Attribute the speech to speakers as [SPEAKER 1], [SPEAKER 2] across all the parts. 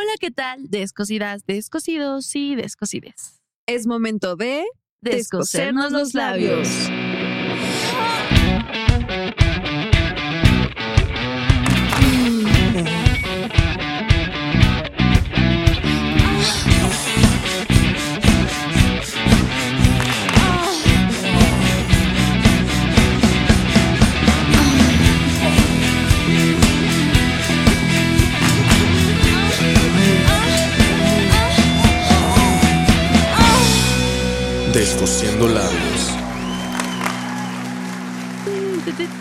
[SPEAKER 1] Hola, ¿qué tal? Descosidas, descosidos y descosides.
[SPEAKER 2] Es momento de
[SPEAKER 1] Descosernos los labios.
[SPEAKER 3] Descosiendo labios.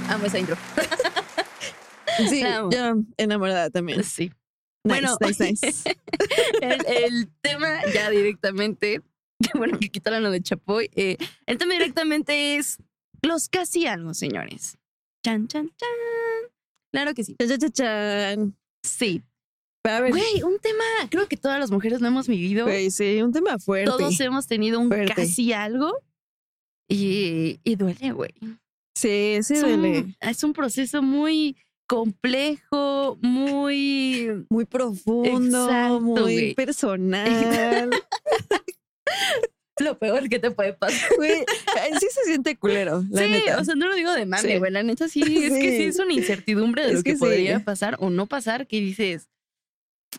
[SPEAKER 1] Amo esa intro.
[SPEAKER 2] Sí, yo enamorada también.
[SPEAKER 1] Sí.
[SPEAKER 2] Nice,
[SPEAKER 1] Bueno,
[SPEAKER 2] nice, nice.
[SPEAKER 1] el, el tema ya directamente, qué bueno que quitaron lo de Chapoy. eh, el tema directamente es los casi algo, señores. Chan, chan, chan. Claro que sí.
[SPEAKER 2] Cha, cha, cha, chan.
[SPEAKER 1] Sí.
[SPEAKER 2] A ver,
[SPEAKER 1] Güey, un tema, creo que todas las mujeres lo hemos vivido.
[SPEAKER 2] güey, sí, un tema fuerte.
[SPEAKER 1] Todos hemos tenido un
[SPEAKER 2] Fuerte.
[SPEAKER 1] casi algo y, y duele, güey.
[SPEAKER 2] Sí, sí
[SPEAKER 1] es, un,
[SPEAKER 2] duele.
[SPEAKER 1] es un proceso muy complejo, muy...
[SPEAKER 2] Muy profundo,
[SPEAKER 1] Exacto,
[SPEAKER 2] muy personal.
[SPEAKER 1] Lo peor que te puede pasar.
[SPEAKER 2] Güey, ay, sí se siente culero, la
[SPEAKER 1] sí,
[SPEAKER 2] neta.
[SPEAKER 1] o sea, no lo digo de mame,
[SPEAKER 2] Sí.
[SPEAKER 1] güey. La neta sí, es que sí es una incertidumbre de
[SPEAKER 2] Es
[SPEAKER 1] lo que,
[SPEAKER 2] que
[SPEAKER 1] podría pasar o no pasar, que dices,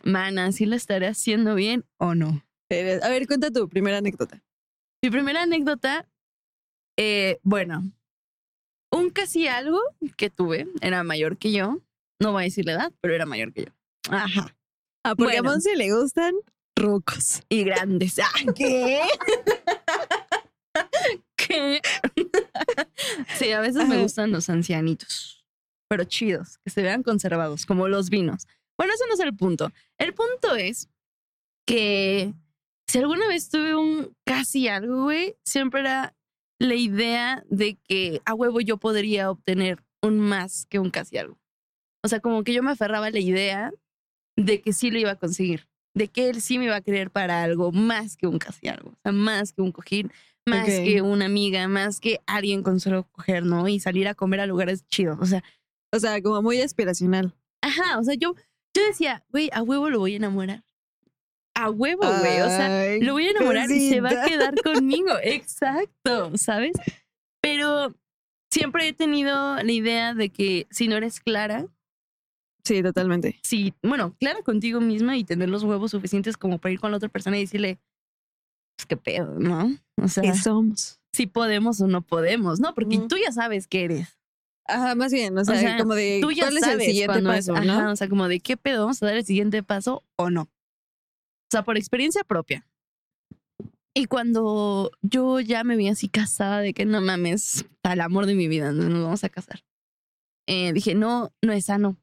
[SPEAKER 1] mana, ¿sí la estaré haciendo bien o no?
[SPEAKER 2] A ver, cuenta tu primera anécdota.
[SPEAKER 1] Mi primera anécdota, eh, bueno, un casi algo que tuve, era mayor que yo. No voy a decir la edad, pero era mayor que yo. Ajá.
[SPEAKER 2] Ah, porque
[SPEAKER 1] Bueno.
[SPEAKER 2] a Monse le gustan rucos.
[SPEAKER 1] Y grandes. Ah, ¿Qué? ¿Qué? sí, a veces me gustan los ancianitos, pero chidos, que se vean conservados, como los vinos. Bueno, ese no es el punto. El punto es que si alguna vez tuve un casi algo, güey, siempre era la idea de que a huevo yo podría obtener un más que un casi algo. O sea, como que yo me aferraba a la idea de que sí lo iba a conseguir, de que él sí me iba a creer para algo más que un casi algo, o sea, más que un cojín, más que una amiga, más que alguien con solo coger, ¿no? Y salir a comer a lugares chidos. O sea,
[SPEAKER 2] O sea, como muy aspiracional.
[SPEAKER 1] ajá, o sea, yo, yo decía, güey, a huevo lo voy a enamorar. A huevo, güey. O sea, lo voy a enamorar y se va a quedar conmigo. Exacto, ¿sabes? Pero siempre he tenido la idea de que si no eres clara,
[SPEAKER 2] Sí, totalmente.
[SPEAKER 1] si, bueno, clara contigo misma y tener los huevos suficientes como para ir con la otra persona y decirle, pues qué pedo, ¿no? O sea,
[SPEAKER 2] ¿Qué somos?
[SPEAKER 1] si podemos o no podemos, ¿no? Porque tú ya sabes qué eres.
[SPEAKER 2] Ajá, más bien, o sea,
[SPEAKER 1] sea,
[SPEAKER 2] como de
[SPEAKER 1] Tú ya
[SPEAKER 2] cuál es
[SPEAKER 1] sabes
[SPEAKER 2] el siguiente
[SPEAKER 1] es-
[SPEAKER 2] paso, ¿no?
[SPEAKER 1] ajá, o sea, como de qué pedo vamos a dar el siguiente paso o no. O sea, por experiencia propia. Y cuando yo ya me vi así casada de que no mames, al amor de mi vida, no nos vamos a casar. eh, dije, no, no es sano.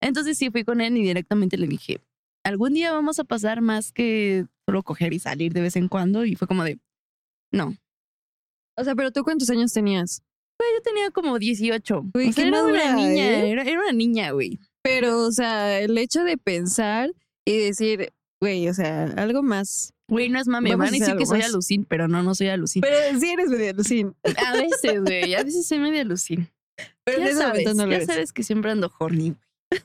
[SPEAKER 1] Entonces sí fui con él y directamente le dije, algún día vamos a pasar más que solo coger y salir de vez en cuando. Y fue como de, no.
[SPEAKER 2] O sea, pero tú cuántos años tenías?
[SPEAKER 1] Yo tenía como 18.
[SPEAKER 2] Uy,
[SPEAKER 1] o sea, era una niña,
[SPEAKER 2] ¿eh?
[SPEAKER 1] era, era una niña, güey.
[SPEAKER 2] Pero, o sea, el hecho de pensar y decir, güey, o sea, algo más.
[SPEAKER 1] Güey, no es mame,
[SPEAKER 2] Vamos
[SPEAKER 1] van a decir que soy
[SPEAKER 2] más.
[SPEAKER 1] alucin, pero no, no soy alucin.
[SPEAKER 2] Pero sí eres medio alucin.
[SPEAKER 1] A veces, güey, a veces soy media alucin.
[SPEAKER 2] Pero en
[SPEAKER 1] Ya
[SPEAKER 2] ese
[SPEAKER 1] sabes,
[SPEAKER 2] momento no lo
[SPEAKER 1] ya
[SPEAKER 2] eres.
[SPEAKER 1] sabes que siempre ando horny, güey.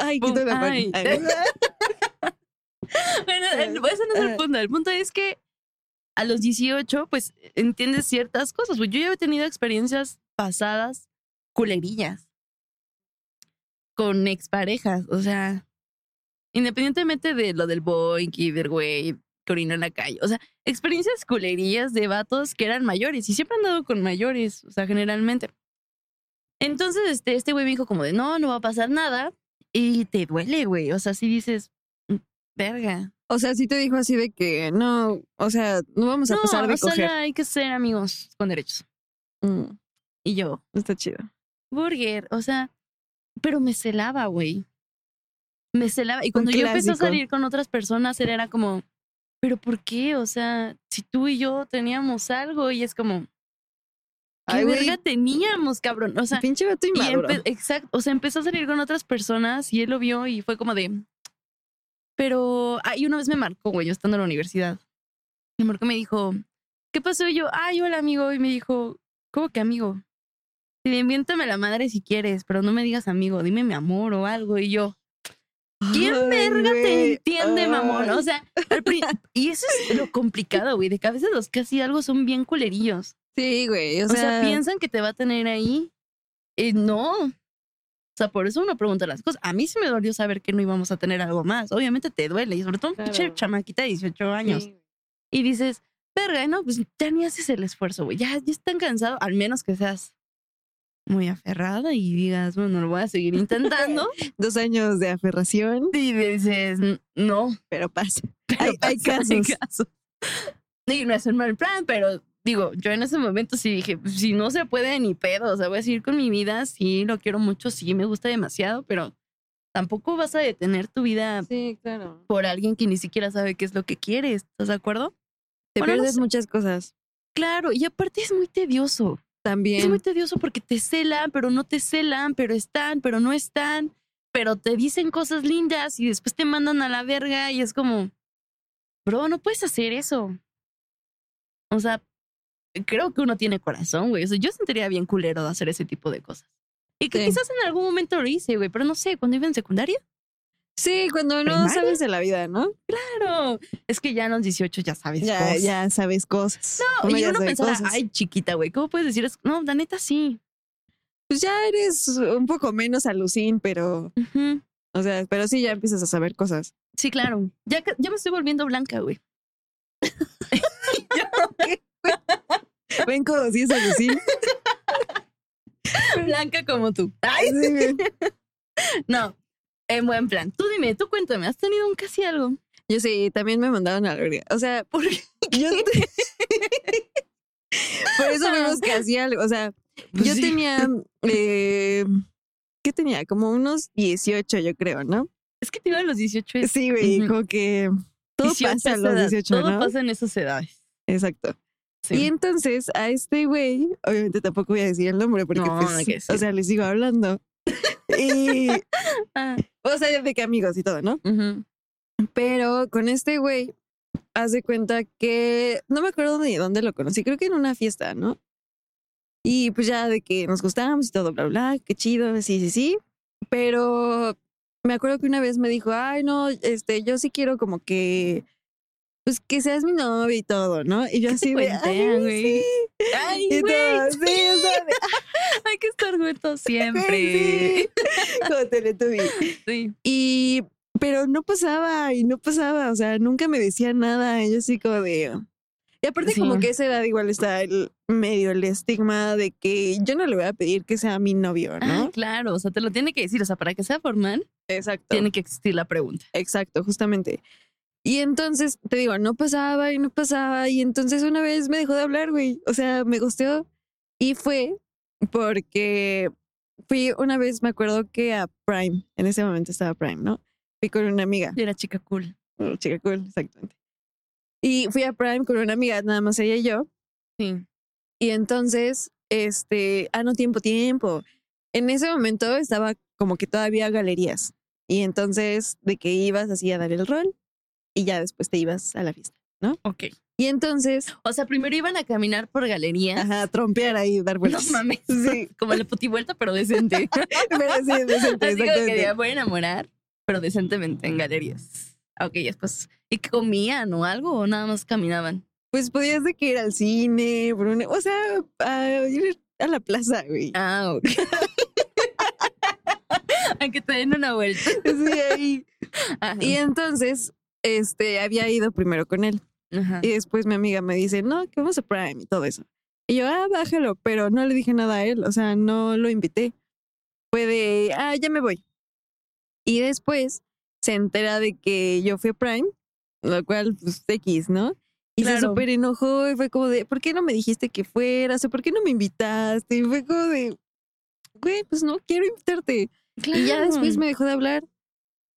[SPEAKER 2] Ay, quito la
[SPEAKER 1] ay.
[SPEAKER 2] Ay.
[SPEAKER 1] Bueno, el- ese no es el
[SPEAKER 2] Ajá.
[SPEAKER 1] punto. El punto es que a los 18, pues, entiendes ciertas cosas. güey. Yo ya he tenido experiencias pasadas culerillas con exparejas. O sea, independientemente de lo del boy del güey que orinó en la calle. O sea, experiencias culerillas de vatos que eran mayores y siempre han dado con mayores, o sea, generalmente. Entonces, este, este güey me dijo como de, no, no va a pasar nada. Y te duele, güey. O sea, si dices, "Mm, verga.
[SPEAKER 2] O sea, sí te dijo así de que no, o sea, no vamos a
[SPEAKER 1] no,
[SPEAKER 2] pasar de
[SPEAKER 1] o
[SPEAKER 2] coger.
[SPEAKER 1] hay que ser amigos con derechos.
[SPEAKER 2] Mm,
[SPEAKER 1] Y yo,
[SPEAKER 2] está chido.
[SPEAKER 1] burger, o sea, pero me celaba, güey. Me celaba. Y cuando yo empecé a salir con otras personas, él era como, ¿pero por qué? O sea, si tú y yo teníamos algo y es como, ¿qué
[SPEAKER 2] Ay,
[SPEAKER 1] verga teníamos, cabrón? O sea,
[SPEAKER 2] Pinche vato
[SPEAKER 1] y
[SPEAKER 2] inmaduro.
[SPEAKER 1] exacto, o sea, empezó a salir con otras personas y él lo vio y fue como de, pero, ay, una vez me marcó, güey, yo estando en la universidad. Me marcó me dijo, ¿qué pasó? Y yo, ay, hola, amigo. Y me dijo, ¿cómo que amigo? Miéntame la madre si quieres, pero no me digas amigo, dime mi amor o algo. Y yo, ¿quién
[SPEAKER 2] Ay,
[SPEAKER 1] verga te entiende, mamón? O sea, y eso es lo complicado, güey, de que a veces los casi algo son bien culerillos.
[SPEAKER 2] Sí, güey. O,
[SPEAKER 1] O sea, piensan que te va a tener ahí. Y no. O sea, por eso uno pregunta las cosas. A mí sí me dolió saber que no íbamos a tener algo más. Obviamente te duele, y sobre todo un
[SPEAKER 2] Claro.
[SPEAKER 1] pinche chamaquita de 18 años.
[SPEAKER 2] Sí.
[SPEAKER 1] Y dices, verga, no, pues ya ni haces el esfuerzo, güey. Ya, ya están cansados, al menos que seas muy aferrada y digas, bueno, lo voy a seguir intentando.
[SPEAKER 2] Dos años de aferración,
[SPEAKER 1] y dices, "N- no,
[SPEAKER 2] pero pasa.
[SPEAKER 1] pero
[SPEAKER 2] Hay- hay
[SPEAKER 1] pasa,
[SPEAKER 2] casos.
[SPEAKER 1] casos. Y no es un mal plan, pero digo, yo en ese momento sí dije, pues, si no se puede ni pedo, o sea, voy a seguir con mi vida, sí, lo quiero mucho, sí, me gusta demasiado, pero tampoco vas a detener tu vida
[SPEAKER 2] Sí, claro.
[SPEAKER 1] por alguien que ni siquiera sabe qué es lo que quieres, ¿estás de acuerdo?
[SPEAKER 2] Te
[SPEAKER 1] Bueno, no
[SPEAKER 2] pierdes
[SPEAKER 1] sé.
[SPEAKER 2] muchas cosas.
[SPEAKER 1] Claro, y aparte es muy tedioso. Es
[SPEAKER 2] También.
[SPEAKER 1] muy tedioso porque te celan, pero no te celan, pero están, pero no están, pero te dicen cosas lindas y después te mandan a la verga y es como, bro, no puedes hacer eso. O sea, creo que uno tiene corazón, güey. O sea, yo sentiría bien culero de hacer ese tipo de cosas. Y que
[SPEAKER 2] Sí.
[SPEAKER 1] quizás en algún momento lo hice, güey, pero no sé, cuando iba en secundaria.
[SPEAKER 2] Sí, cuando no
[SPEAKER 1] ¿Primaria?
[SPEAKER 2] sabes de la vida, ¿no?
[SPEAKER 1] Claro, es que ya a los 18 ya sabes
[SPEAKER 2] Ya,
[SPEAKER 1] cosas.
[SPEAKER 2] ya sabes cosas.
[SPEAKER 1] No, y uno
[SPEAKER 2] sabe
[SPEAKER 1] pensaba,
[SPEAKER 2] cosas.
[SPEAKER 1] ay, chiquita, güey, ¿cómo puedes decir eso? No, la neta sí.
[SPEAKER 2] Pues ya eres un poco menos alucín, pero, o sea, pero sí ya empiezas a saber cosas.
[SPEAKER 1] Sí, claro. Ya, ya me estoy volviendo blanca, güey.
[SPEAKER 2] Ven como si es alucín.
[SPEAKER 1] blanca como tú. Ay,
[SPEAKER 2] Sí,
[SPEAKER 1] no, en buen plan. Tú dime, tú cuéntame, ¿has tenido un casi algo?
[SPEAKER 2] Yo sí, también me mandaron a la verga. O sea,
[SPEAKER 1] ¿Por qué?
[SPEAKER 2] yo Por eso vimos que hacía algo. O sea,
[SPEAKER 1] Pues
[SPEAKER 2] yo
[SPEAKER 1] sí.
[SPEAKER 2] tenía. Eh, ¿Qué tenía? Como unos 18, yo creo, ¿no?
[SPEAKER 1] Es que te iba a los 18. es
[SPEAKER 2] Sí, güey, como que todo
[SPEAKER 1] 18
[SPEAKER 2] pasa a los
[SPEAKER 1] edad,
[SPEAKER 2] 18,
[SPEAKER 1] Todo
[SPEAKER 2] ¿no?
[SPEAKER 1] pasa en esas edades.
[SPEAKER 2] Exacto.
[SPEAKER 1] Sí.
[SPEAKER 2] Y entonces a este güey, obviamente tampoco voy a decir el nombre porque,
[SPEAKER 1] No,
[SPEAKER 2] pues, o sea, le sigo hablando. Y,
[SPEAKER 1] Ah,
[SPEAKER 2] o sea, de que amigos y todo, ¿no? Pero con este güey, haz de cuenta que no me acuerdo ni dónde lo conocí, creo que en una fiesta, ¿no? Y pues ya de que nos gustábamos y todo, bla, bla, qué chido, sí, sí, sí. Pero me acuerdo que una vez me dijo, ay, no, este, yo sí quiero como que, pues que seas mi novio y todo, ¿no? Y yo
[SPEAKER 1] ¿Qué te
[SPEAKER 2] así
[SPEAKER 1] cuentea,
[SPEAKER 2] ay,
[SPEAKER 1] güey?
[SPEAKER 2] sí.
[SPEAKER 1] Ay, güey.
[SPEAKER 2] todo, sí, o sea, de,
[SPEAKER 1] Hay que estar juntos
[SPEAKER 2] "Ay,
[SPEAKER 1] siempre.
[SPEAKER 2] sí", como Teletubby.
[SPEAKER 1] Sí.
[SPEAKER 2] Y, pero no pasaba y no pasaba, o sea, nunca me decía nada, y yo así como de... Y aparte
[SPEAKER 1] Sí.
[SPEAKER 2] como que a esa edad igual está el medio el estigma de que yo no le voy a pedir que sea mi novio,
[SPEAKER 1] Ah,
[SPEAKER 2] ¿no?
[SPEAKER 1] claro, o sea, te lo tiene que decir. O sea, para que sea formal,
[SPEAKER 2] Exacto.
[SPEAKER 1] tiene que existir la pregunta.
[SPEAKER 2] Exacto, justamente. Y entonces, te digo, no pasaba y no pasaba. Y entonces una vez me dejó de hablar, güey. O sea, me gusteó. Y fue porque fui una vez, me acuerdo que a Prime, en ese momento estaba Prime, ¿no? Fui con una amiga.
[SPEAKER 1] Yo era chica cool.
[SPEAKER 2] Oh, chica cool, exactamente. Y fui a Prime con una amiga, nada más ella y yo.
[SPEAKER 1] Sí.
[SPEAKER 2] Y entonces, este, ah, no, tiempo, tiempo. En ese momento estaba como que todavía galerías. Y entonces, de que ibas así a dar el rol y ya después te ibas a la fiesta.
[SPEAKER 1] Ok.
[SPEAKER 2] Y entonces,
[SPEAKER 1] O sea, primero iban a caminar por galerías.
[SPEAKER 2] ajá, trompear ahí, dar
[SPEAKER 1] No
[SPEAKER 2] vueltas.
[SPEAKER 1] mames.
[SPEAKER 2] Sí,
[SPEAKER 1] Como la putivuelta, pero decente.
[SPEAKER 2] pero sí, decente,
[SPEAKER 1] Así como que voy a enamorar, pero decentemente en galerías. Ok, después. ¿Y comían o algo o nada más caminaban?
[SPEAKER 2] Pues podías de que ir al cine, por una- o sea, a ir a la plaza, güey.
[SPEAKER 1] Ah, ok. a que te den una vuelta.
[SPEAKER 2] Sí, ahí.
[SPEAKER 1] Ajá.
[SPEAKER 2] Y entonces, este, había ido primero con él.
[SPEAKER 1] Ajá.
[SPEAKER 2] Y después mi amiga me dice, no, que vamos a Prime y todo eso. Y yo, ah, bájalo, pero no le dije nada a él, o sea, no lo invité. Fue de, ah, ya me voy. Y después se entera de que yo fui a Prime, lo cual, pues, X, ¿no? Y se
[SPEAKER 1] Claro.
[SPEAKER 2] súper enojó y fue como de, ¿por qué no me dijiste que fueras? O ¿por qué no me invitaste? Y fue como de, güey, pues no quiero invitarte. Y ya después me dejó de hablar.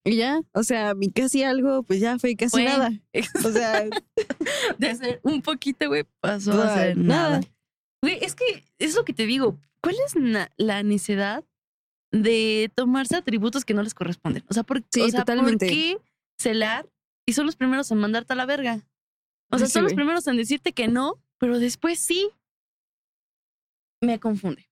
[SPEAKER 2] Y ya, o sea, mi casi algo, pues ya fue casi
[SPEAKER 1] Fue.
[SPEAKER 2] nada. O sea,
[SPEAKER 1] de ser un poquito, güey, pasó
[SPEAKER 2] No,
[SPEAKER 1] a ser nada. Güey, es que es lo que te digo. ¿Cuál es la necesidad de tomarse atributos que no les corresponden? O sea, ¿por,
[SPEAKER 2] Sí,
[SPEAKER 1] o sea,
[SPEAKER 2] totalmente.
[SPEAKER 1] ¿por qué celar y son los primeros en mandarte a la verga? O sea,
[SPEAKER 2] Sí,
[SPEAKER 1] son los primeros en decirte que no, pero después sí. Me confunde.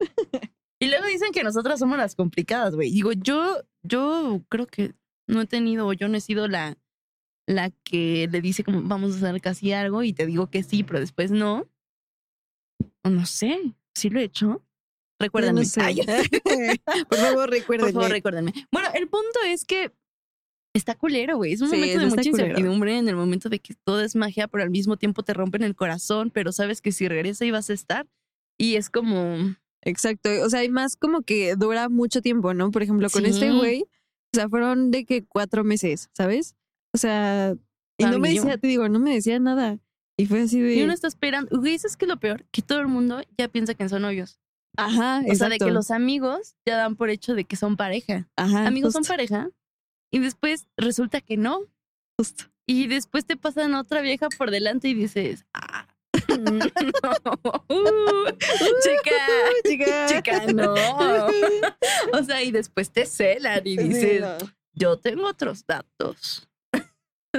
[SPEAKER 1] Luego dicen que nosotras somos las complicadas, güey. Digo, yo, yo creo que no he tenido, yo no he sido la, la que le dice como vamos a hacer casi algo y te digo que sí, pero después no. O no sé, sí lo he hecho. Recuérdenme.
[SPEAKER 2] No sé.
[SPEAKER 1] Ay,
[SPEAKER 2] Por favor, recuérdenme.
[SPEAKER 1] por favor, recuérdenme. Bueno, el punto es que está culero, güey. Es un
[SPEAKER 2] Sí,
[SPEAKER 1] momento de mucha incertidumbre en el momento de que todo es magia, pero al mismo tiempo te rompen el corazón, pero sabes que si regresa y vas a estar. Y es como,
[SPEAKER 2] Exacto. O sea, hay más como que dura mucho tiempo, ¿no? Por ejemplo, con este güey, o sea, fueron de que cuatro meses, ¿sabes? O sea, y no me decía, te digo, no me decía nada. Y fue así de.
[SPEAKER 1] y uno está esperando. Güey, eso es que lo peor, que todo el mundo ya piensa que son novios.
[SPEAKER 2] Ajá,
[SPEAKER 1] O sea, de que los amigos ya dan por hecho de que son pareja.
[SPEAKER 2] Ajá,
[SPEAKER 1] amigos son pareja. Y después resulta que no.
[SPEAKER 2] justo.
[SPEAKER 1] Y después te pasan otra vieja por delante y dices, ah. Uh, chica,
[SPEAKER 2] Chica.
[SPEAKER 1] chica, no. O sea, y después te celan y
[SPEAKER 2] Sí,
[SPEAKER 1] dices,
[SPEAKER 2] no.
[SPEAKER 1] yo tengo otros datos.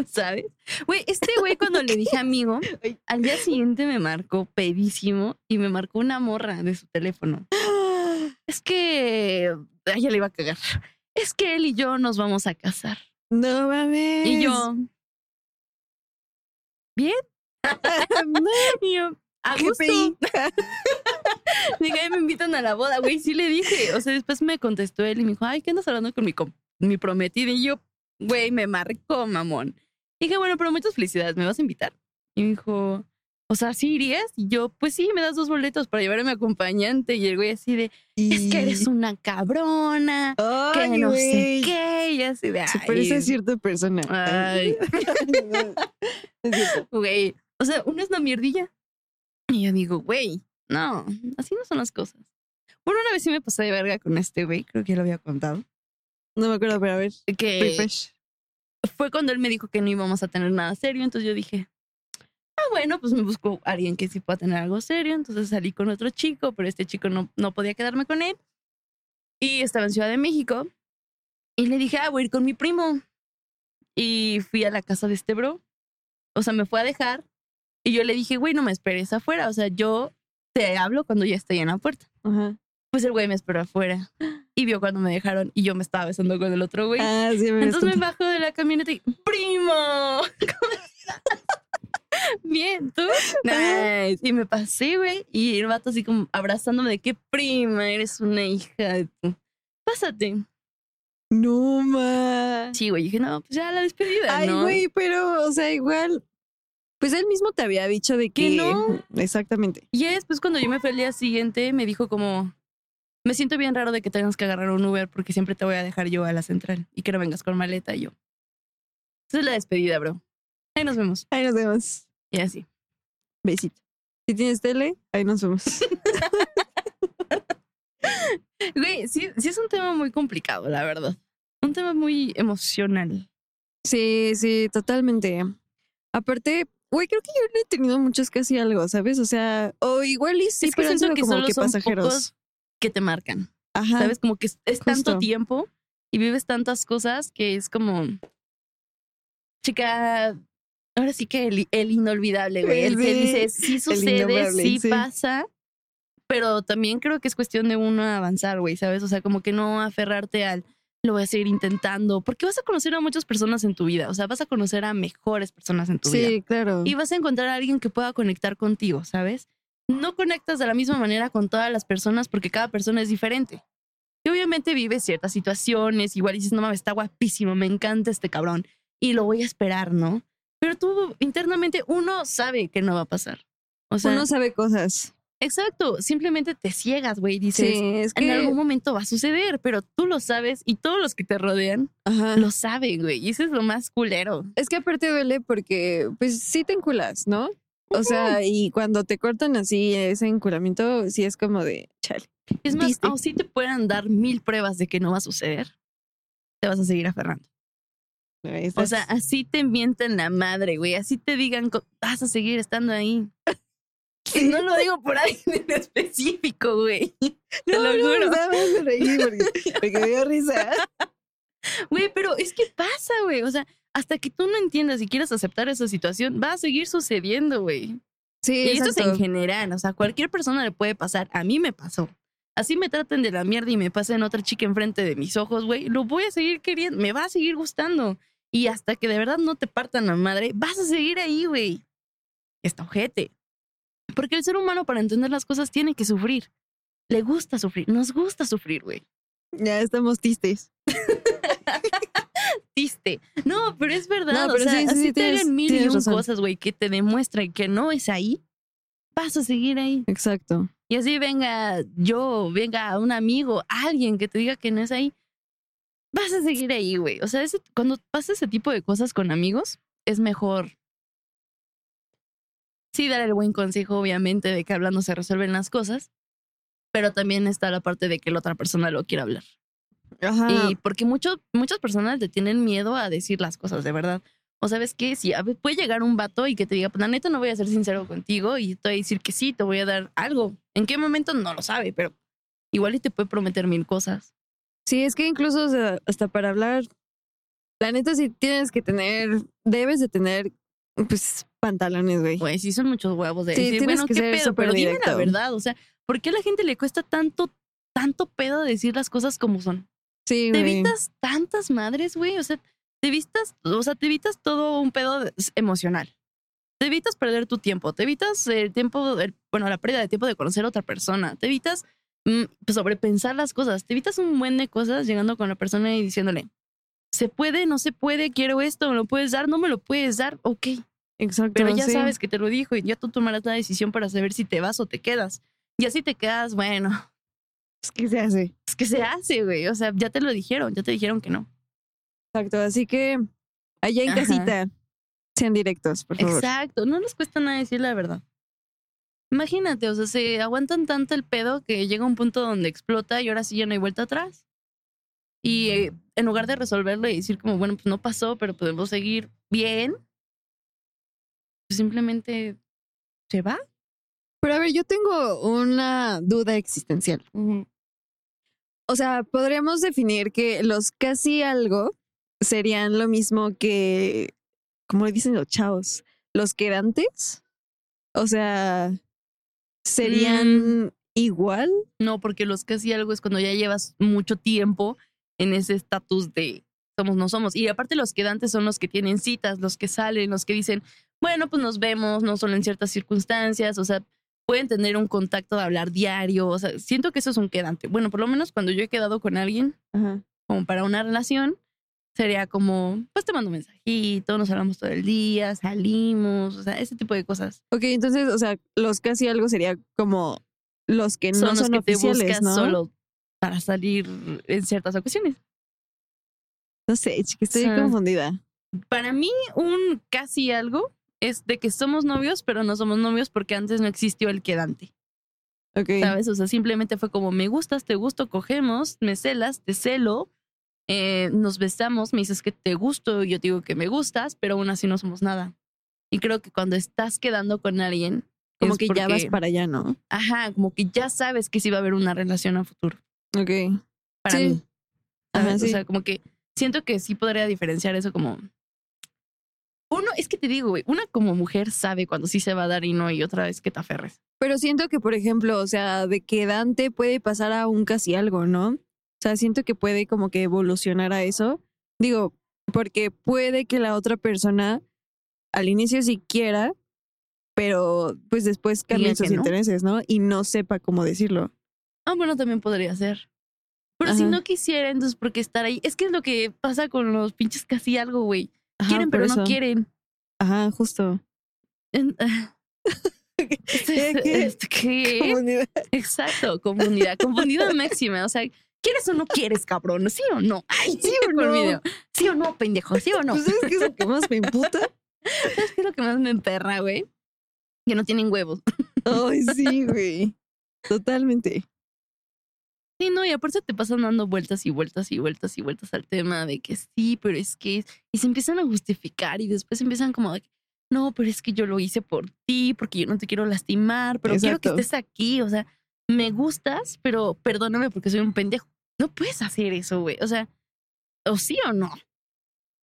[SPEAKER 1] ¿Sabes? Güey, este güey cuando le dije amigo, al día siguiente me marcó pedísimo y me marcó una morra de su teléfono. Es que ay, ya le iba a cagar. Es que él y yo nos vamos a casar.
[SPEAKER 2] No mames.
[SPEAKER 1] Y yo, ¿bien? Y yo, a gusto. Dije, "Ay, me invitan a la boda, güey. Sí le dije. O sea, después me contestó él y me dijo, ay, ¿qué andas hablando con mi, mi prometida? Y yo, güey, me marcó, mamón. Dije, bueno, pero muchas felicidades, ¿me vas a invitar? Y me dijo, o sea, ¿sí irías? Y yo, pues sí, me das dos boletos para llevar a mi acompañante. Y el güey así de, es que eres una cabrona, que
[SPEAKER 2] Ay,
[SPEAKER 1] no sé
[SPEAKER 2] güey.
[SPEAKER 1] qué. Y así de,
[SPEAKER 2] Se
[SPEAKER 1] ay,
[SPEAKER 2] parece a cierta persona.
[SPEAKER 1] Ay. Güey. O sea, uno es una mierdilla. Y yo digo, güey, no, así no son las cosas. Bueno, una vez sí me pasé de verga con este güey, creo que ya lo había contado.
[SPEAKER 2] No me acuerdo, pero a ver.
[SPEAKER 1] Que
[SPEAKER 2] Refresh.
[SPEAKER 1] fue cuando él me dijo que no íbamos a tener nada serio, entonces yo dije, ah, bueno, pues me busco a alguien que sí pueda tener algo serio, entonces salí con otro chico, pero este chico no, no podía quedarme con él. Y estaba en Ciudad de México. Y le dije, ah, voy a ir con mi primo. Y fui a la casa de este bro. O sea, me fue a dejar. Y yo le dije, güey, no me esperes afuera. O sea, yo te hablo cuando ya esté en la puerta.
[SPEAKER 2] Ajá.
[SPEAKER 1] Pues el güey me esperó afuera. Y vio cuando me dejaron y yo me estaba besando con el otro güey.
[SPEAKER 2] Ah, sí, me
[SPEAKER 1] Entonces me bajo de la camioneta y ¡Primo! ¿Cómo estás? Bien, ¿tú? Nice. Y me pasé, güey. Y el vato así como abrazándome de qué prima, eres una hija de tu. Pásate.
[SPEAKER 2] No, ma.
[SPEAKER 1] Sí, güey. Dije, no, pues ya la despedida,
[SPEAKER 2] Ay,
[SPEAKER 1] ¿no?
[SPEAKER 2] güey, pero, o sea, igual. Pues él mismo te había dicho de que.
[SPEAKER 1] Que no.
[SPEAKER 2] Exactamente.
[SPEAKER 1] Y después cuando yo me fui al día siguiente, me dijo como, me siento bien raro de que tengas que agarrar un Uber porque siempre te voy a dejar yo a la central y que no vengas con maleta y yo. Esa es la despedida, bro. Ahí nos vemos.
[SPEAKER 2] Ahí nos vemos.
[SPEAKER 1] Y así.
[SPEAKER 2] Besito. Si tienes tele, ahí nos vemos.
[SPEAKER 1] Güey, sí, sí es un tema muy complicado, la verdad. Un tema muy emocional.
[SPEAKER 2] Sí, sí, totalmente. Aparte, güey, creo que yo no he tenido muchos casi algo, ¿sabes? O sea, o igual y sí,
[SPEAKER 1] es que
[SPEAKER 2] pero han
[SPEAKER 1] siento
[SPEAKER 2] sido
[SPEAKER 1] que
[SPEAKER 2] como
[SPEAKER 1] solo
[SPEAKER 2] que
[SPEAKER 1] son
[SPEAKER 2] pasajeros.
[SPEAKER 1] pocos que te marcan.
[SPEAKER 2] Ajá.
[SPEAKER 1] ¿Sabes? Como que es, es tanto tiempo y vives tantas cosas que es como. Chica, ahora sí que el, el inolvidable, güey. El que
[SPEAKER 2] Sí,
[SPEAKER 1] dice, sí sucede, sí,
[SPEAKER 2] sí.
[SPEAKER 1] pasa. Pero también creo que es cuestión de uno avanzar, güey, ¿sabes? O sea, como que no aferrarte al lo voy a seguir intentando. Porque vas a conocer a muchas personas en tu vida. O sea, vas a conocer a mejores personas en tu vida.
[SPEAKER 2] Sí, claro.
[SPEAKER 1] y vas a encontrar a alguien que pueda conectar contigo, ¿sabes? No conectas de la misma manera con todas las personas porque cada persona es diferente. Y obviamente vives ciertas situaciones, igual dices, no mames, está guapísimo, me encanta este cabrón y lo voy a esperar, ¿no? Pero tú internamente uno sabe que no va a pasar. O sea,
[SPEAKER 2] Uno sabe cosas.
[SPEAKER 1] Exacto, simplemente te ciegas, güey, dices,
[SPEAKER 2] Sí, es
[SPEAKER 1] en
[SPEAKER 2] que.
[SPEAKER 1] algún momento va a suceder, pero tú lo sabes y todos los que te rodean
[SPEAKER 2] Ajá.
[SPEAKER 1] lo saben, güey, y eso es lo más culero.
[SPEAKER 2] Es que aparte duele porque, pues sí te enculas, ¿no? O sea, y cuando te cortan así ese enculamiento, sí es como de chale.
[SPEAKER 1] Es más, aun si te puedan dar mil pruebas de que no va a suceder, te vas a seguir aferrando. O sea, así te mienten la madre, güey. Así te digan, vas a seguir estando ahí. No lo digo por alguien en específico, güey. Te
[SPEAKER 2] no,
[SPEAKER 1] lo
[SPEAKER 2] no,
[SPEAKER 1] juro.
[SPEAKER 2] me reí porque, porque me dio risa.
[SPEAKER 1] Güey, pero es que pasa, güey. O sea, hasta que tú no entiendas y quieras aceptar esa situación, va a seguir sucediendo, güey.
[SPEAKER 2] Sí,
[SPEAKER 1] Y eso es en
[SPEAKER 2] exacto.
[SPEAKER 1] general. O sea, cualquier persona le puede pasar. A mí me pasó. así me traten de la mierda y me pasen otra chica enfrente de mis ojos, güey, lo voy a seguir queriendo, me va a seguir gustando. Y hasta que de verdad no te partan la madre, vas a seguir ahí, güey. Está ojete. Porque el ser humano para entender las cosas tiene que sufrir. Le gusta sufrir, nos gusta sufrir, güey.
[SPEAKER 2] Ya estamos tistes.
[SPEAKER 1] Triste. No, pero es verdad.
[SPEAKER 2] No,
[SPEAKER 1] o
[SPEAKER 2] pero
[SPEAKER 1] sea,
[SPEAKER 2] sí, sí,
[SPEAKER 1] así
[SPEAKER 2] sí,
[SPEAKER 1] te
[SPEAKER 2] tienes-
[SPEAKER 1] hagan mil y un
[SPEAKER 2] razón.
[SPEAKER 1] cosas, güey, que te demuestran que no es ahí, vas a seguir ahí.
[SPEAKER 2] Exacto.
[SPEAKER 1] Y así venga yo, venga un amigo, alguien que te diga que no es ahí, vas a seguir ahí, güey. O sea, ese- cuando pasa ese tipo de cosas con amigos, es mejor. Sí, dar el buen consejo, obviamente, de que hablando se resuelven las cosas, pero también está la parte de que la otra persona lo quiera hablar.
[SPEAKER 2] Ajá.
[SPEAKER 1] Y porque mucho, muchas personas le tienen miedo a decir las cosas de verdad. O sabes qué, si a ver, puede llegar un vato y que te diga, pues la neta no voy a ser sincero contigo y te voy a decir que sí, te voy a dar algo. ¿En qué momento? No lo sabe, pero igual y te puede prometer mil cosas.
[SPEAKER 2] Sí, es que incluso o sea, hasta para hablar, la neta sí tienes que tener, debes de tener, pues, pantalones, güey.
[SPEAKER 1] Pues sí son muchos huevos de
[SPEAKER 2] Sí,
[SPEAKER 1] decir, bueno,
[SPEAKER 2] que
[SPEAKER 1] qué
[SPEAKER 2] ser
[SPEAKER 1] pedo, pero dime la verdad. O sea, ¿por qué a la gente le cuesta tanto, tanto pedo decir las cosas como son?
[SPEAKER 2] Sí,
[SPEAKER 1] te
[SPEAKER 2] güey.
[SPEAKER 1] evitas tantas madres, güey. O sea, te evitas, o sea, te evitas todo un pedo emocional. Te evitas perder tu tiempo. Te evitas el tiempo, el- bueno, la pérdida de tiempo de conocer a otra persona. Te evitas mm, pues, sobrepensar las cosas. Te evitas un buen de cosas llegando con la persona y diciéndole, se puede, no se puede, quiero esto, me lo puedes dar, no me lo puedes dar, ok.
[SPEAKER 2] Exacto.
[SPEAKER 1] Pero ya
[SPEAKER 2] sí.
[SPEAKER 1] sabes que te lo dijo y ya tú tomarás la decisión para saber si te vas o te quedas. Y así te quedas, bueno,
[SPEAKER 2] Es que se hace.
[SPEAKER 1] es que se hace, güey. O sea, ya te lo dijeron, ya te dijeron que no.
[SPEAKER 2] Exacto. Así que allá en
[SPEAKER 1] Ajá.
[SPEAKER 2] casita, sean directos, por favor.
[SPEAKER 1] Exacto, no les cuesta nada decir la verdad. Imagínate, o sea, se aguantan tanto el pedo que llega un punto donde explota y ahora sí ya no hay vuelta atrás. Y eh, en lugar de resolverlo y decir como, bueno, pues no pasó, pero podemos seguir bien, pues simplemente se va.
[SPEAKER 2] Pero a ver, yo tengo una duda existencial. O sea, podríamos definir que los casi algo serían lo mismo que, como le dicen los chavos, los quedantes. O sea, serían igual.
[SPEAKER 1] No, porque los casi algo es cuando ya llevas mucho tiempo en ese estatus de somos, no somos. Y aparte los quedantes son los que tienen citas, los que salen, los que dicen, bueno, pues nos vemos, no solo en ciertas circunstancias, o sea, pueden tener un contacto de hablar diario, o sea, siento que eso es un quedante. Bueno, por lo menos cuando yo he quedado con alguien,
[SPEAKER 2] Ajá.
[SPEAKER 1] como para una relación, sería como, pues te mando un mensajito, nos hablamos todo el día, salimos, o sea, ese tipo de cosas.
[SPEAKER 2] Ok, entonces, o sea, los casi algo sería como los que
[SPEAKER 1] son
[SPEAKER 2] no
[SPEAKER 1] los
[SPEAKER 2] son
[SPEAKER 1] que te
[SPEAKER 2] oficiales,
[SPEAKER 1] buscas
[SPEAKER 2] ¿no?
[SPEAKER 1] solo para salir en ciertas ocasiones.
[SPEAKER 2] No sé, estoy confundida.
[SPEAKER 1] Para mí, un casi algo es de que somos novios, pero no somos novios porque antes no existió el quedante,
[SPEAKER 2] Ok.
[SPEAKER 1] ¿sabes? O sea, simplemente fue como me gustas, te gusto, cogemos, me celas, te celo, eh, nos besamos, me dices que te gusto, yo te digo que me gustas, pero aún así no somos nada. Y creo que cuando estás quedando con alguien,
[SPEAKER 2] Como
[SPEAKER 1] es
[SPEAKER 2] que ya vas para allá, ¿no?
[SPEAKER 1] Ajá, como que ya sabes que sí va a haber una relación a futuro.
[SPEAKER 2] Ok.
[SPEAKER 1] Para
[SPEAKER 2] Sí.
[SPEAKER 1] mí.
[SPEAKER 2] Sí.
[SPEAKER 1] O sea, como que siento que sí podría diferenciar eso como. Uno, es que te digo, güey, una como mujer sabe cuando sí se va a dar y no, y otra vez que te aferres.
[SPEAKER 2] Pero siento que, por ejemplo, o sea, de quedante puede pasar a un casi algo, ¿no? O sea, siento que puede como que evolucionar a eso. Digo, porque puede que la otra persona al inicio sí quiera, pero pues después cambien
[SPEAKER 1] que
[SPEAKER 2] sus
[SPEAKER 1] no.
[SPEAKER 2] intereses, ¿no? Y no sepa cómo decirlo.
[SPEAKER 1] Ah, bueno, también podría ser. Pero si no quisiera, entonces, ¿por qué estar ahí? Es que es lo que pasa con los pinches casi algo, güey.
[SPEAKER 2] Ajá,
[SPEAKER 1] Quieren, pero no quieren.
[SPEAKER 2] Ajá, justo.
[SPEAKER 1] En- ah.
[SPEAKER 2] ¿Qué? ¿Qué?
[SPEAKER 1] Este, ¿qué? Exacto, comunidad, confundida máxima. O sea, ¿quieres o no quieres, cabrón? ¿Sí o no? Ay, sí
[SPEAKER 2] o no?
[SPEAKER 1] video. ¿Sí o no, pendejo? ¿Sí o no?
[SPEAKER 2] ¿Tú sabes qué es lo que más me emputa?
[SPEAKER 1] ¿Sabes qué es lo que más me emperra, güey? Que no tienen huevos.
[SPEAKER 2] Ay, sí, güey. Totalmente.
[SPEAKER 1] Sí, no, y aparte te pasan dando vueltas y vueltas y vueltas y vueltas al tema de que sí, pero es que. Y se empiezan a justificar y después empiezan como de no, pero es que yo lo hice por ti, porque yo no te quiero lastimar, pero quiero que estés aquí. O sea, me gustas, pero perdóname porque soy un pendejo. No puedes hacer eso, güey. O sea, o sí o no.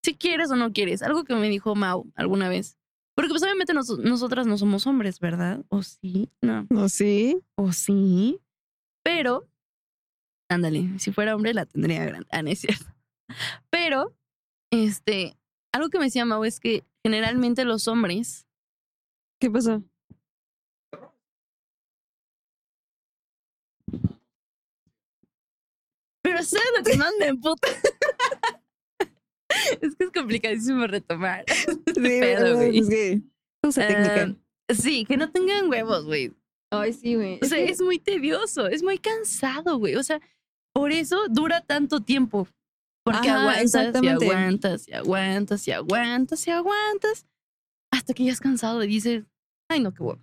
[SPEAKER 1] Si quieres o no quieres. Algo que me dijo Mau alguna vez. Porque pues obviamente nos- nosotras no somos hombres, ¿verdad? ¿O sí? No.
[SPEAKER 2] ¿No sí?
[SPEAKER 1] ¿O sí? Pero Ándale, si fuera hombre la tendría grande. Ah, no es cierto. Pero, este, algo que me decía Mau es que generalmente los hombres
[SPEAKER 2] ¿Qué pasó?
[SPEAKER 1] Pero ustedes lo que manden, puta. es que es complicadísimo retomar.
[SPEAKER 2] Sí,
[SPEAKER 1] pedo, güey.
[SPEAKER 2] es que cosa técnica.
[SPEAKER 1] Ah, sí, que no tengan huevos, güey.
[SPEAKER 2] Ay, sí, güey.
[SPEAKER 1] O sea, es muy tedioso, es muy cansado, güey. O sea, por eso dura tanto tiempo. Porque
[SPEAKER 2] Ajá,
[SPEAKER 1] aguantas y aguantas y aguantas y aguantas y aguantas. Hasta que ya has cansado y dices, ay, no, qué huevo.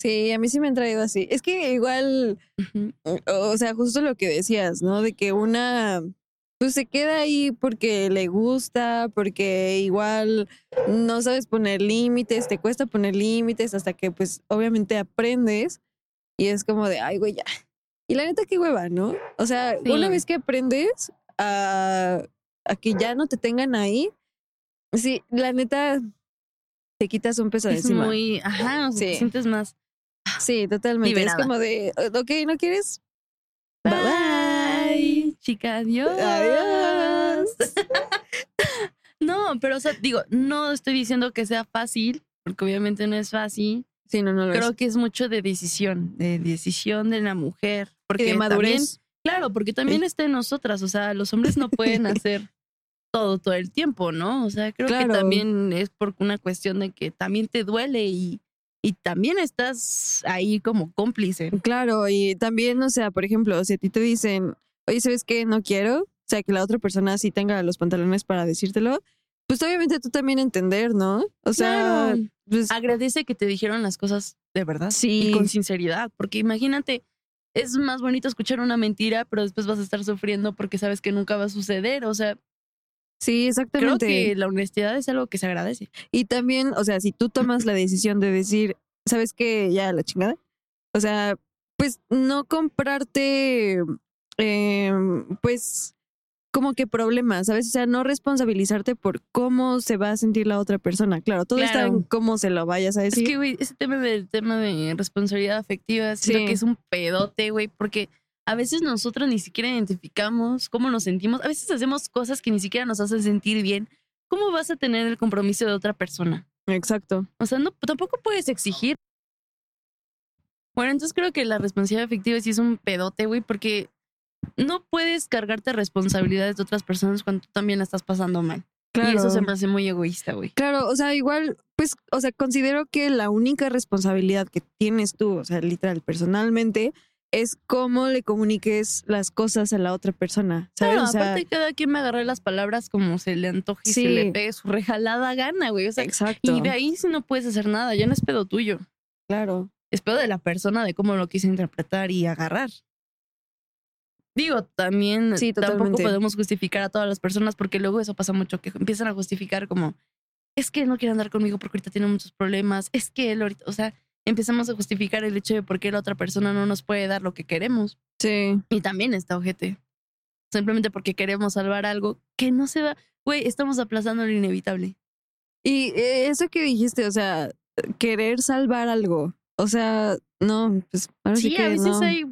[SPEAKER 2] Sí, a mí sí me han traído así. Es que igual, o sea, justo lo que decías, ¿no? De que una, pues se queda ahí porque le gusta, porque igual no sabes poner límites, te cuesta poner límites hasta que pues obviamente aprendes y es como de, ay, güey, ya. Y la neta, qué hueva, ¿no? O sea,
[SPEAKER 1] Sí.
[SPEAKER 2] una vez que aprendes a, a que ya no te tengan ahí, sí, la neta, te quitas un peso de
[SPEAKER 1] Es
[SPEAKER 2] encima.
[SPEAKER 1] muy, ajá, o sea, te
[SPEAKER 2] Sí.
[SPEAKER 1] sientes más.
[SPEAKER 2] Sí, totalmente.
[SPEAKER 1] Liberada.
[SPEAKER 2] Es como de, ok, ¿no quieres? Bye bye.
[SPEAKER 1] chica, adiós.
[SPEAKER 2] Adiós.
[SPEAKER 1] no, pero o sea, digo, no estoy diciendo que sea fácil, porque obviamente no es fácil.
[SPEAKER 2] Sí, no, no lo
[SPEAKER 1] Creo
[SPEAKER 2] es.
[SPEAKER 1] que es mucho de decisión, de decisión de la mujer. Porque
[SPEAKER 2] de
[SPEAKER 1] también-
[SPEAKER 2] madurez.
[SPEAKER 1] claro, porque también está en nosotras. O sea, los hombres no pueden hacer todo todo el tiempo, ¿no? O sea, creo
[SPEAKER 2] Claro.
[SPEAKER 1] que también es por una cuestión de que también te duele y, y también estás ahí como cómplice.
[SPEAKER 2] Claro, y también, o sea, por ejemplo, si a ti te dicen, oye, ¿sabes qué? No quiero. O sea, que la otra persona sí tenga los pantalones para decírtelo. Pues obviamente tú también entender, ¿no? O sea,
[SPEAKER 1] Claro.
[SPEAKER 2] pues,
[SPEAKER 1] agradece que te dijeron las cosas de verdad
[SPEAKER 2] Sí.
[SPEAKER 1] y con sinceridad, porque imagínate, es más bonito escuchar una mentira, pero después vas a estar sufriendo porque sabes que nunca va a suceder, o sea,
[SPEAKER 2] sí,
[SPEAKER 1] creo
[SPEAKER 2] exactamente.
[SPEAKER 1] que la honestidad es algo que se agradece.
[SPEAKER 2] Y también, o sea, si tú tomas la decisión de decir, ¿sabes qué? Ya la chingada. O sea, pues no comprarte, eh, pues, como que problemas, ¿sabes? O sea, no responsabilizarte por cómo se va a sentir la otra persona. Claro, todo está
[SPEAKER 1] Claro.
[SPEAKER 2] en cómo se lo vayas a
[SPEAKER 1] Es
[SPEAKER 2] decir.
[SPEAKER 1] que, güey, ese tema del tema de responsabilidad afectiva, siento
[SPEAKER 2] Sí.
[SPEAKER 1] que es un pedote, güey, porque a veces nosotros ni siquiera identificamos cómo nos sentimos, a veces hacemos cosas que ni siquiera nos hacen sentir bien. ¿Cómo vas a tener el compromiso de otra persona?
[SPEAKER 2] Exacto.
[SPEAKER 1] O sea, no, tampoco puedes exigir. Bueno, entonces creo que la responsabilidad afectiva sí es un pedote, güey, porque no puedes cargarte responsabilidades de otras personas cuando tú también la estás pasando mal.
[SPEAKER 2] Claro.
[SPEAKER 1] Y eso se me hace muy egoísta, güey.
[SPEAKER 2] Claro, o sea, igual, pues, o sea, considero que la única responsabilidad que tienes tú, o sea, literal, personalmente, es cómo le comuniques las cosas a la otra persona, ¿sabes?
[SPEAKER 1] Claro,
[SPEAKER 2] o sea,
[SPEAKER 1] aparte cada quien me agarre las palabras como se le antoje y se le pegue su rejalada gana, güey. O sea,
[SPEAKER 2] exacto.
[SPEAKER 1] y de ahí sí no puedes hacer nada, ya no es pedo tuyo.
[SPEAKER 2] Claro.
[SPEAKER 1] Es pedo de la persona de cómo lo quise interpretar y agarrar. Digo, también
[SPEAKER 2] Sí,
[SPEAKER 1] tampoco podemos justificar a todas las personas porque luego eso pasa mucho, que empiezan a justificar como, es que no quiere andar conmigo porque ahorita tiene muchos problemas, es que él ahorita, o sea, empezamos a justificar el hecho de por qué la otra persona no nos puede dar lo que queremos.
[SPEAKER 2] Sí.
[SPEAKER 1] Y también está ojete. Simplemente porque queremos salvar algo que no se va. Güey, estamos aplazando lo inevitable.
[SPEAKER 2] Y eh, eso que dijiste, o sea, querer salvar algo. O sea, no, pues ahora sí,
[SPEAKER 1] Sí,
[SPEAKER 2] que
[SPEAKER 1] a veces
[SPEAKER 2] no.
[SPEAKER 1] hay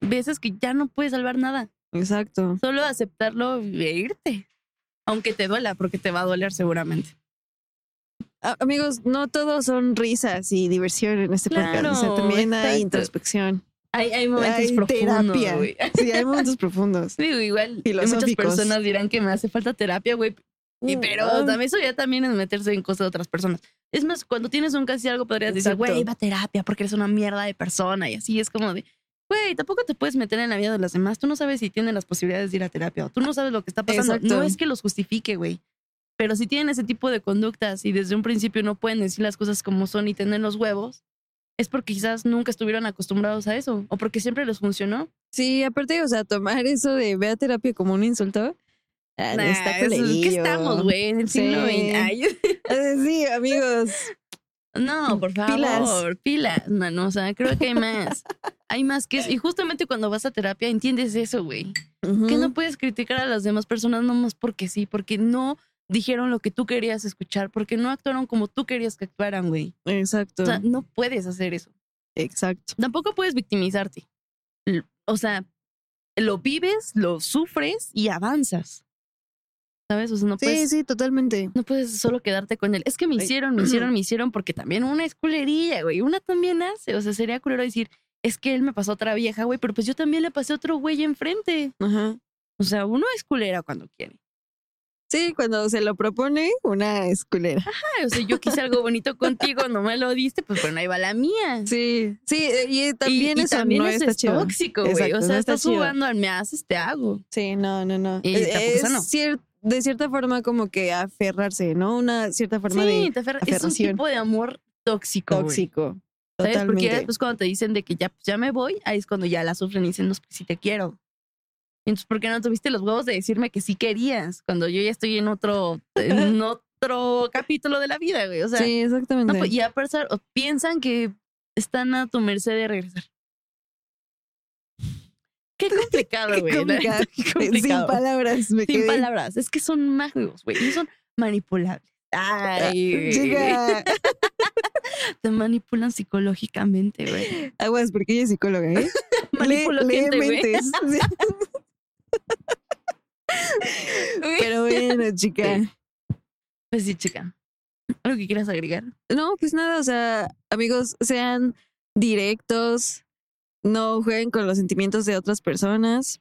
[SPEAKER 1] veces que ya no puedes salvar nada.
[SPEAKER 2] Exacto.
[SPEAKER 1] Solo aceptarlo e irte. Aunque te duela, porque te va a doler seguramente.
[SPEAKER 2] Amigos, no todos son risas y diversión en este podcast. O sea,
[SPEAKER 1] Claro,
[SPEAKER 2] también hay introspección.
[SPEAKER 1] Hay, hay momentos
[SPEAKER 2] Hay
[SPEAKER 1] profundos,
[SPEAKER 2] terapia. Sí, hay momentos profundos.
[SPEAKER 1] Digo, igual muchas personas dirán que me hace falta terapia, güey. Y pero
[SPEAKER 2] Ah.
[SPEAKER 1] también eso ya también es meterse en cosas de otras personas. Es más, cuando tienes un casi algo podrías decir, güey, va a terapia porque eres una mierda de persona y así es como de, güey, tampoco te puedes meter en la vida de las demás. Tú no sabes si tienen las posibilidades de ir a terapia o tú no sabes lo que está pasando.
[SPEAKER 2] Exacto.
[SPEAKER 1] No es que los justifique, güey. Pero si tienen ese tipo de conductas y desde un principio no pueden decir las cosas como son y tener los huevos, es porque quizás nunca estuvieron acostumbrados a eso o porque siempre les funcionó.
[SPEAKER 2] Sí, aparte, o sea, tomar eso de ve a terapia como un insulto. ah,
[SPEAKER 1] Nah,
[SPEAKER 2] está
[SPEAKER 1] ¿Qué estamos, güey? En el
[SPEAKER 2] Sí.
[SPEAKER 1] siglo. Ay,
[SPEAKER 2] Eh, Sí, amigos.
[SPEAKER 1] No, por favor,
[SPEAKER 2] Pilas.
[SPEAKER 1] pilas, mano. O sea, creo que hay más. Hay más que eso. Y justamente cuando vas a terapia entiendes eso, güey. Que no puedes criticar a las demás personas nomás porque sí, porque no dijeron lo que tú querías escuchar, porque no actuaron como tú querías que actuaran, güey.
[SPEAKER 2] Exacto.
[SPEAKER 1] O sea, no puedes hacer eso.
[SPEAKER 2] Exacto.
[SPEAKER 1] Tampoco puedes victimizarte. O sea, lo vives, lo sufres y avanzas. ¿Sabes? O sea, no
[SPEAKER 2] Sí,
[SPEAKER 1] puedes,
[SPEAKER 2] sí, totalmente.
[SPEAKER 1] no puedes solo quedarte con él. Es que me hicieron, me hicieron, me hicieron, porque también una es culerilla, güey. Una también hace. O sea, sería culero decir, es que él me pasó otra vieja, güey, pero pues yo también le pasé otro güey enfrente.
[SPEAKER 2] Ajá.
[SPEAKER 1] O sea, uno es culera cuando quiere.
[SPEAKER 2] Sí, cuando se lo propone, una esculera.
[SPEAKER 1] Ay, o sea, yo quise algo bonito contigo, no me lo diste, pues bueno, ahí va la mía.
[SPEAKER 2] Sí, sí, y también
[SPEAKER 1] y, y
[SPEAKER 2] eso
[SPEAKER 1] también
[SPEAKER 2] no
[SPEAKER 1] eso
[SPEAKER 2] está
[SPEAKER 1] es
[SPEAKER 2] chido.
[SPEAKER 1] tóxico, güey. O
[SPEAKER 2] no
[SPEAKER 1] sea,
[SPEAKER 2] está
[SPEAKER 1] estás
[SPEAKER 2] chido.
[SPEAKER 1] jugando al me haces, te hago.
[SPEAKER 2] Sí, no, no, no.
[SPEAKER 1] Y
[SPEAKER 2] Es-
[SPEAKER 1] tampoco
[SPEAKER 2] es
[SPEAKER 1] eso no.
[SPEAKER 2] cier- de cierta forma como que aferrarse, ¿no? Una cierta forma
[SPEAKER 1] Sí,
[SPEAKER 2] de
[SPEAKER 1] te aferra- es un
[SPEAKER 2] aferración.
[SPEAKER 1] tipo de amor tóxico.
[SPEAKER 2] tóxico.
[SPEAKER 1] ¿Sabes? Porque
[SPEAKER 2] Totalmente.
[SPEAKER 1] ya después cuando te dicen de que ya, pues, ya me voy, ahí es cuando ya la sufren y dicen, no, pues sí te quiero. Entonces, ¿por qué no tuviste los huevos de decirme que sí querías? Cuando yo ya estoy en otro, en otro capítulo de la vida, güey. O sea,
[SPEAKER 2] sí, exactamente.
[SPEAKER 1] no, pues, y a pesar, piensan que están a tu merced de regresar. Qué complicado,
[SPEAKER 2] Qué
[SPEAKER 1] güey.
[SPEAKER 2] Sin palabras, me
[SPEAKER 1] Sin
[SPEAKER 2] quedé.
[SPEAKER 1] palabras. Es que son magos, güey. Y son manipulables. Ay,
[SPEAKER 2] Chica,
[SPEAKER 1] te manipulan psicológicamente, güey.
[SPEAKER 2] aguas, porque ella es psicóloga, ¿eh?
[SPEAKER 1] Gente, güey.
[SPEAKER 2] mentes. Pero bueno, chica.
[SPEAKER 1] Pues sí, chica. ¿Algo que quieras agregar?
[SPEAKER 2] No, pues nada, o sea, amigos, sean directos, no jueguen con los sentimientos de otras personas.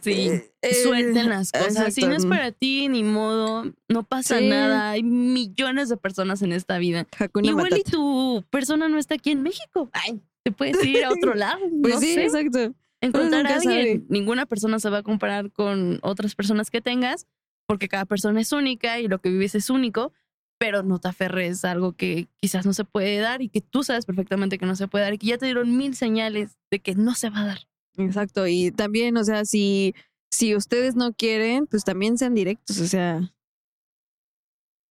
[SPEAKER 1] Sí.
[SPEAKER 2] Eh, eh,
[SPEAKER 1] Suelten las cosas. Si no es para ti, ni modo. No pasa
[SPEAKER 2] Sí.
[SPEAKER 1] nada. Hay millones de personas en esta vida.
[SPEAKER 2] Hakuna
[SPEAKER 1] Igual y tu persona no está aquí en México. Ay, te puedes ir a otro lado.
[SPEAKER 2] Pues
[SPEAKER 1] no
[SPEAKER 2] sí,
[SPEAKER 1] sé.
[SPEAKER 2] exacto.
[SPEAKER 1] encontrar a alguien.
[SPEAKER 2] sabe.
[SPEAKER 1] Ninguna persona se va a comparar con otras personas que tengas, porque cada persona es única y lo que vives es único, pero no te aferres a algo que quizás no se puede dar y que tú sabes perfectamente que no se puede dar y que ya te dieron mil señales de que no se va a dar.
[SPEAKER 2] Exacto. Y también, o sea, si, si ustedes no quieren, pues también sean directos, o sea.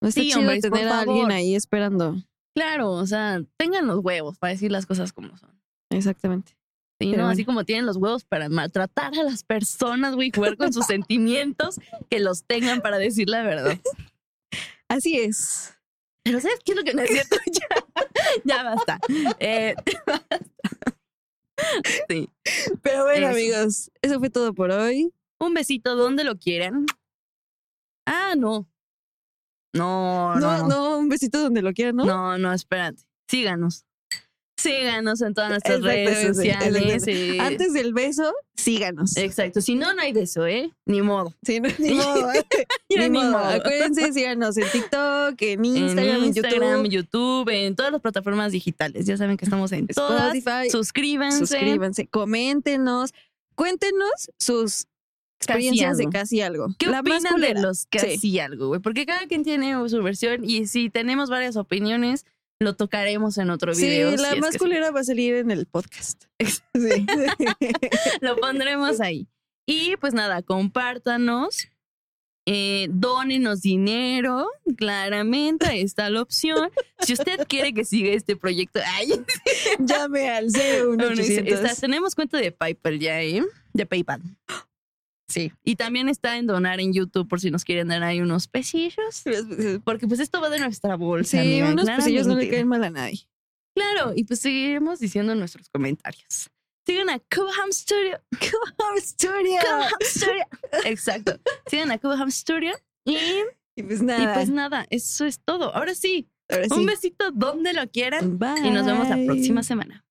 [SPEAKER 2] No está
[SPEAKER 1] Sí,
[SPEAKER 2] chido tener a alguien ahí esperando.
[SPEAKER 1] Claro, o sea, tengan los huevos para decir las cosas como son.
[SPEAKER 2] Exactamente.
[SPEAKER 1] Sí, ¿no?
[SPEAKER 2] bueno.
[SPEAKER 1] Así como tienen los huevos para maltratar a las personas, güey, jugar con sus sentimientos, que los tengan para decir la verdad.
[SPEAKER 2] Así es.
[SPEAKER 1] Pero ¿sabes qué es lo que no es cierto? ya, ya basta. Eh, sí.
[SPEAKER 2] Pero bueno,
[SPEAKER 1] Eso.
[SPEAKER 2] amigos, eso fue todo por hoy.
[SPEAKER 1] Un besito donde lo quieran. Ah. No, no, No,
[SPEAKER 2] no.
[SPEAKER 1] no,
[SPEAKER 2] un besito donde lo quieran, ¿no?
[SPEAKER 1] No, no, espérate. Síganos. Síganos en todas nuestras redes sociales.
[SPEAKER 2] Antes del beso, síganos.
[SPEAKER 1] Exacto. Si no, no hay beso, ¿eh? Ni modo.
[SPEAKER 2] Sí, no, ni modo. ¿eh? Ni
[SPEAKER 1] ni
[SPEAKER 2] modo.
[SPEAKER 1] modo.
[SPEAKER 2] Acuérdense, síganos en TikTok, en Instagram,
[SPEAKER 1] en Instagram,
[SPEAKER 2] YouTube,
[SPEAKER 1] YouTube, en todas las plataformas digitales. Ya saben que estamos en todas.
[SPEAKER 2] Spotify.
[SPEAKER 1] Suscríbanse.
[SPEAKER 2] Suscríbanse, coméntenos, cuéntenos sus experiencias de casi algo.
[SPEAKER 1] ¿Qué
[SPEAKER 2] La
[SPEAKER 1] opinan de los casi algo, güey? Porque cada quien tiene su versión y si tenemos varias opiniones, lo tocaremos en otro
[SPEAKER 2] Sí,
[SPEAKER 1] video.
[SPEAKER 2] la
[SPEAKER 1] si es
[SPEAKER 2] más
[SPEAKER 1] sí.
[SPEAKER 2] culera va a salir en el podcast. Sí.
[SPEAKER 1] Lo pondremos ahí. Y pues nada, compártanos. Eh, dónenos dinero, claramente, ahí está la opción. Si usted quiere que siga este proyecto, ay,
[SPEAKER 2] Llame al
[SPEAKER 1] Bueno, dice,
[SPEAKER 2] 01800.
[SPEAKER 1] está- tenemos cuenta de PayPal ya, ¿eh? De PayPal. Sí. Y también está en donar en YouTube por si nos quieren dar ahí unos pesillos. Porque pues esto va de nuestra bolsa.
[SPEAKER 2] Sí,
[SPEAKER 1] amiga,
[SPEAKER 2] unos pesillos no le caen mal a nadie.
[SPEAKER 1] Claro, y pues seguiremos diciendo en nuestros comentarios. Sigan a Cubham Studio.
[SPEAKER 2] Cubham Studio.
[SPEAKER 1] Cubham Studio. Exacto. Sigan a Cubham Studio. Y,
[SPEAKER 2] Y pues
[SPEAKER 1] y
[SPEAKER 2] nada.
[SPEAKER 1] pues nada, eso es todo. Ahora sí,
[SPEAKER 2] ahora sí.
[SPEAKER 1] un besito donde lo quieran.
[SPEAKER 2] Bye.
[SPEAKER 1] Y nos vemos la próxima semana.